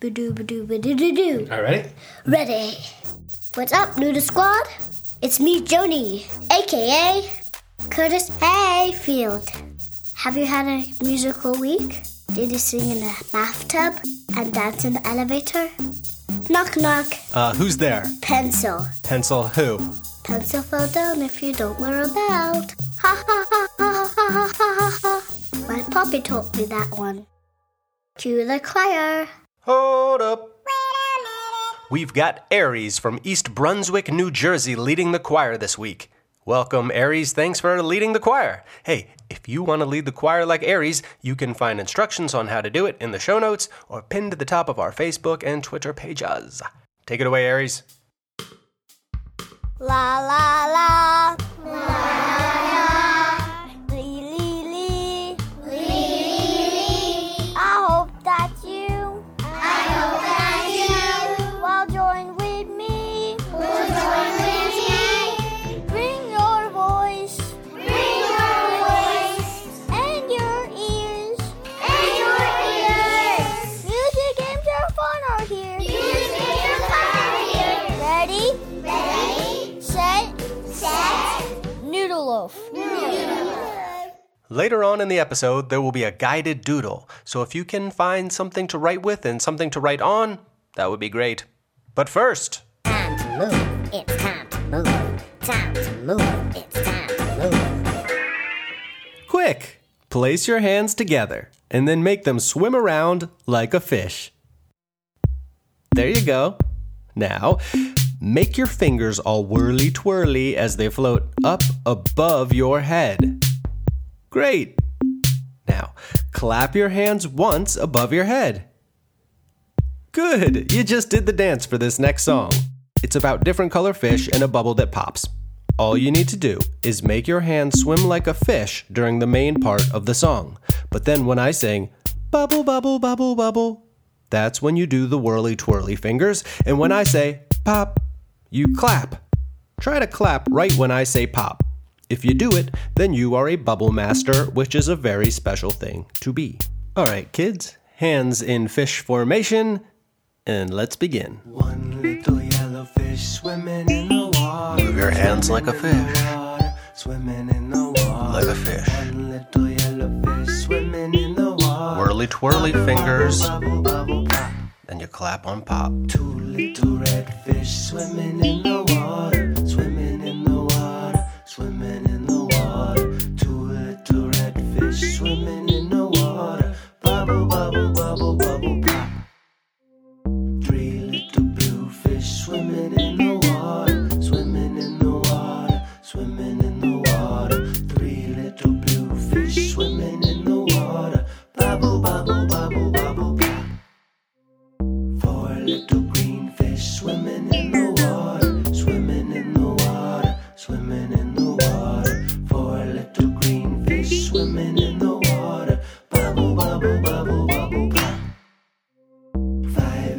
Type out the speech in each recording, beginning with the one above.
badoo, badoo, badoo, badoo, doo, doo. All right. Ready. What's up, Noodle Squad? It's me, Joni, aka Curtis Hayfield. Have you had a musical week? Did you sing in the bathtub and dance in the elevator? Knock knock. Uh, who's there? Pencil. Pencil who? Pencil fell down if you don't wear a belt. Ha ha ha ha ha ha ha ha. My puppy taught me that one. Cue the choir. Hold up. We've got Aries from East Brunswick, New Jersey, leading the choir this week. Welcome, Aries. Thanks for leading the choir. Hey, if you want to lead the choir like Aries, you can find instructions on how to do it in the show notes or pinned to the top of our Facebook and Twitter pages. Take it away, Aries. La la la. La la Later on in the episode, there will be a guided doodle, so if you can find something to write with and something to write on, that would be great. But first, Time to move. It's time to move. Time to move. It's time to move. quick! Place your hands together and then make them swim around like a fish. There you go. Now, make your fingers all whirly twirly as they float up above your head. Great! Now, clap your hands once above your head. Good! You just did the dance for this next song. It's about different color fish and a bubble that pops. All you need to do is make your hands swim like a fish during the main part of the song. But then when I sing, bubble, bubble, bubble, bubble, that's when you do the whirly twirly fingers. And when I say pop, you clap. Try to clap right when I say pop. If you do it, then you are a bubble master, which is a very special thing to be. All right, kids, hands in fish formation, and let's begin. One little yellow fish swimming in the water. Move your hands like a fish. Swimming in the water. Like a fish. One little yellow fish swimming in the water. Whirly twirly fingers, Bubble, bubble, pop. then you clap on pop. Two little red fish swimming in the water.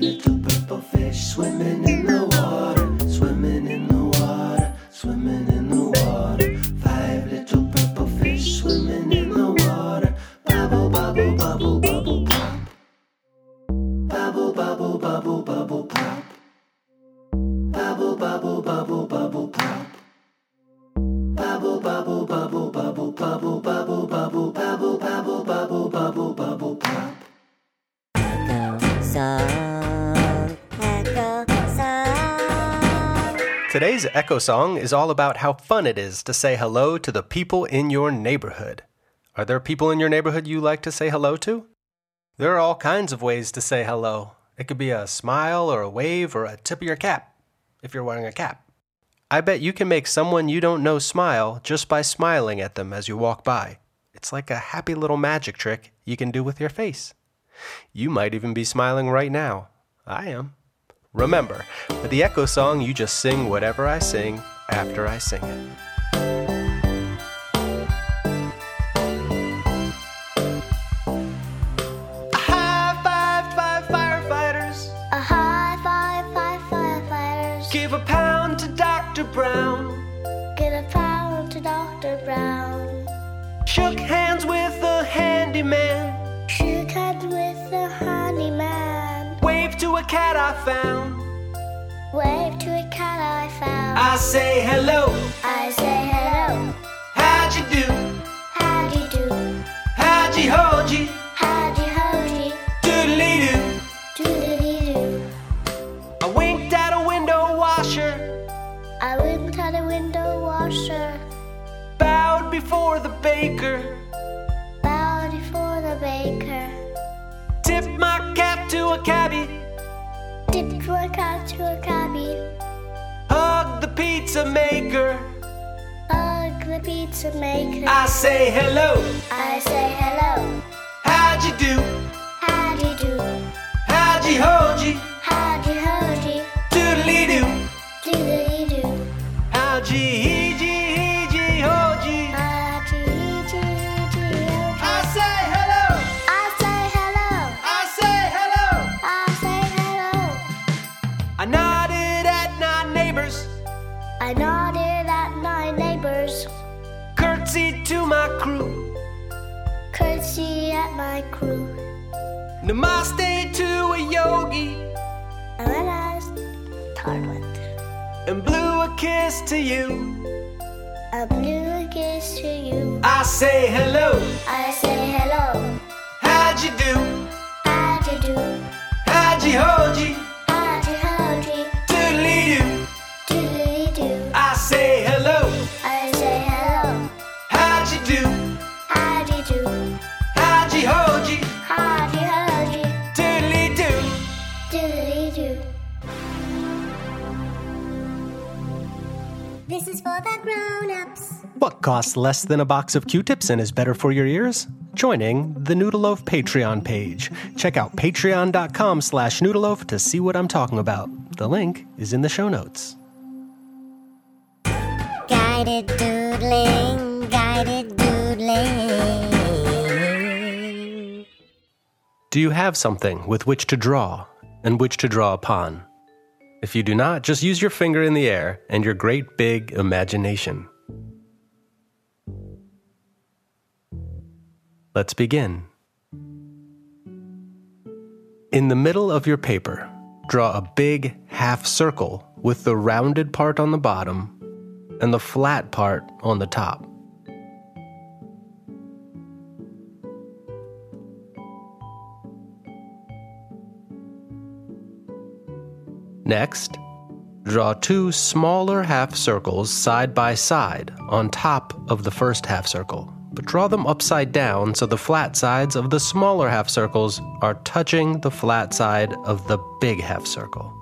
Little purple fish swimming in the water, swimming in the water, swimming in the water. Five little purple fish swimming in the water, bubble, bubble, bubble, bubble, pop. Bubble, bubble, bubble, bubble, pop. Bubble, bubble, bubble, bubble, pop. Bubble, bubble, bubble, bubble, Today's Echo Song is all about how fun it is to say hello to the people in your neighborhood. Are there people in your neighborhood you like to say hello to? There are all kinds of ways to say hello. It could be a smile or a wave or a tip of your cap, if you're wearing a cap. I bet you can make someone you don't know smile just by smiling at them as you walk by. It's like a happy little magic trick you can do with your face. You might even be smiling right now. I am. Remember, for the Echo song, you just sing whatever I sing after I sing it. Brown. Get a pound to Dr. Brown. Shook hands with the handyman. A cat I found. Wave to a cat I found. I say hello, I say hello. how'd you do? How'd you do? How'd you hold you? How'd you hold you? Doodly doo. Doodly doo. I winked at a window washer, I winked at a window washer. bowed before the baker, Bowed before the baker. tipped my cap to a cabbie, Dipped my cat to a cabbie. hugged the pizza maker. Hug the pizza maker. I say hello, I say hello. I nodded at my neighbors. curtsied to my crew. Curtsy at my crew. Namaste to a yogi, And then I and blew a kiss to you. I blew a kiss to you. I say hello, I say hello. how'd you do? How'd you do? How'd you hold you? What costs less than a box of Q-tips and is better for your ears? Joining the Noodleloaf Patreon page. Check out patreon.com slash noodleloaf to see what I'm talking about. The link is in the show notes. Guided doodling, guided doodling. Do you have something with which to draw and which to draw upon? If you do not, just use your finger in the air and your great big imagination. Let's begin. In the middle of your paper, draw a big half circle with the rounded part on the bottom and the flat part on the top. Next, draw two smaller half circles side by side on top of the first half circle, but draw them upside down so the flat sides of the smaller half circles are touching the flat side of the big half circle.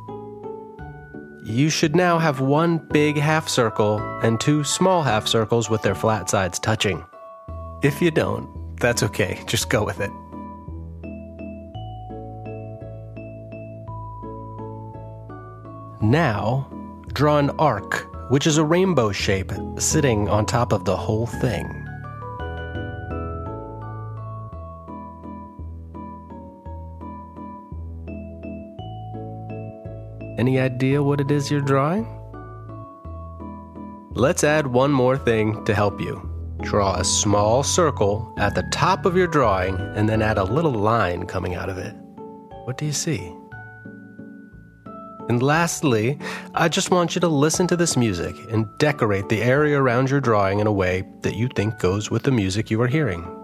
You should now have one big half circle and two small half circles with their flat sides touching. If you don't, that's okay, just go with it. Now, draw an arc, which is a rainbow shape sitting on top of the whole thing. Any idea what it is you're drawing? Let's add one more thing to help you. Draw a small circle at the top of your drawing and then add a little line coming out of it. What do you see? And lastly, I just want you to listen to this music and decorate the area around your drawing in a way that you think goes with the music you are hearing.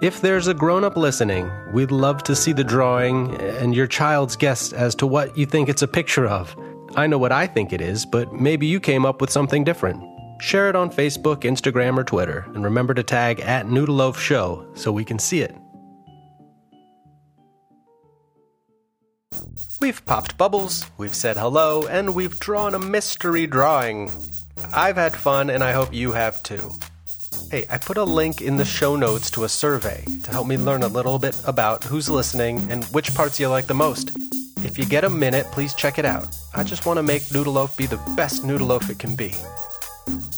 If there's a grown up listening, we'd love to see the drawing and your child's guess as to what you think it's a picture of. I know what I think it is, but maybe you came up with something different. Share it on Facebook, Instagram, or Twitter, and remember to tag at Noodleloaf Show so we can see it. We've popped bubbles, we've said hello, and we've drawn a mystery drawing. I've had fun, and I hope you have too. Hey, I put a link in the show notes to a survey to help me learn a little bit about who's listening and which parts you like the most. If you get a minute, please check it out. I just want to make Noodleloaf be the best Noodleloaf it can be.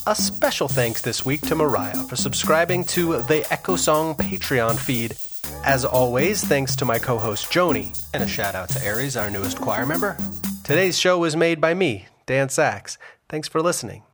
A special thanks this week to Mariah for subscribing to the Echo Song Patreon feed. As always, thanks to my co host Joni, and a shout out to Aries, our newest choir member. Today's show was made by me, Dan Saks. Thanks for listening.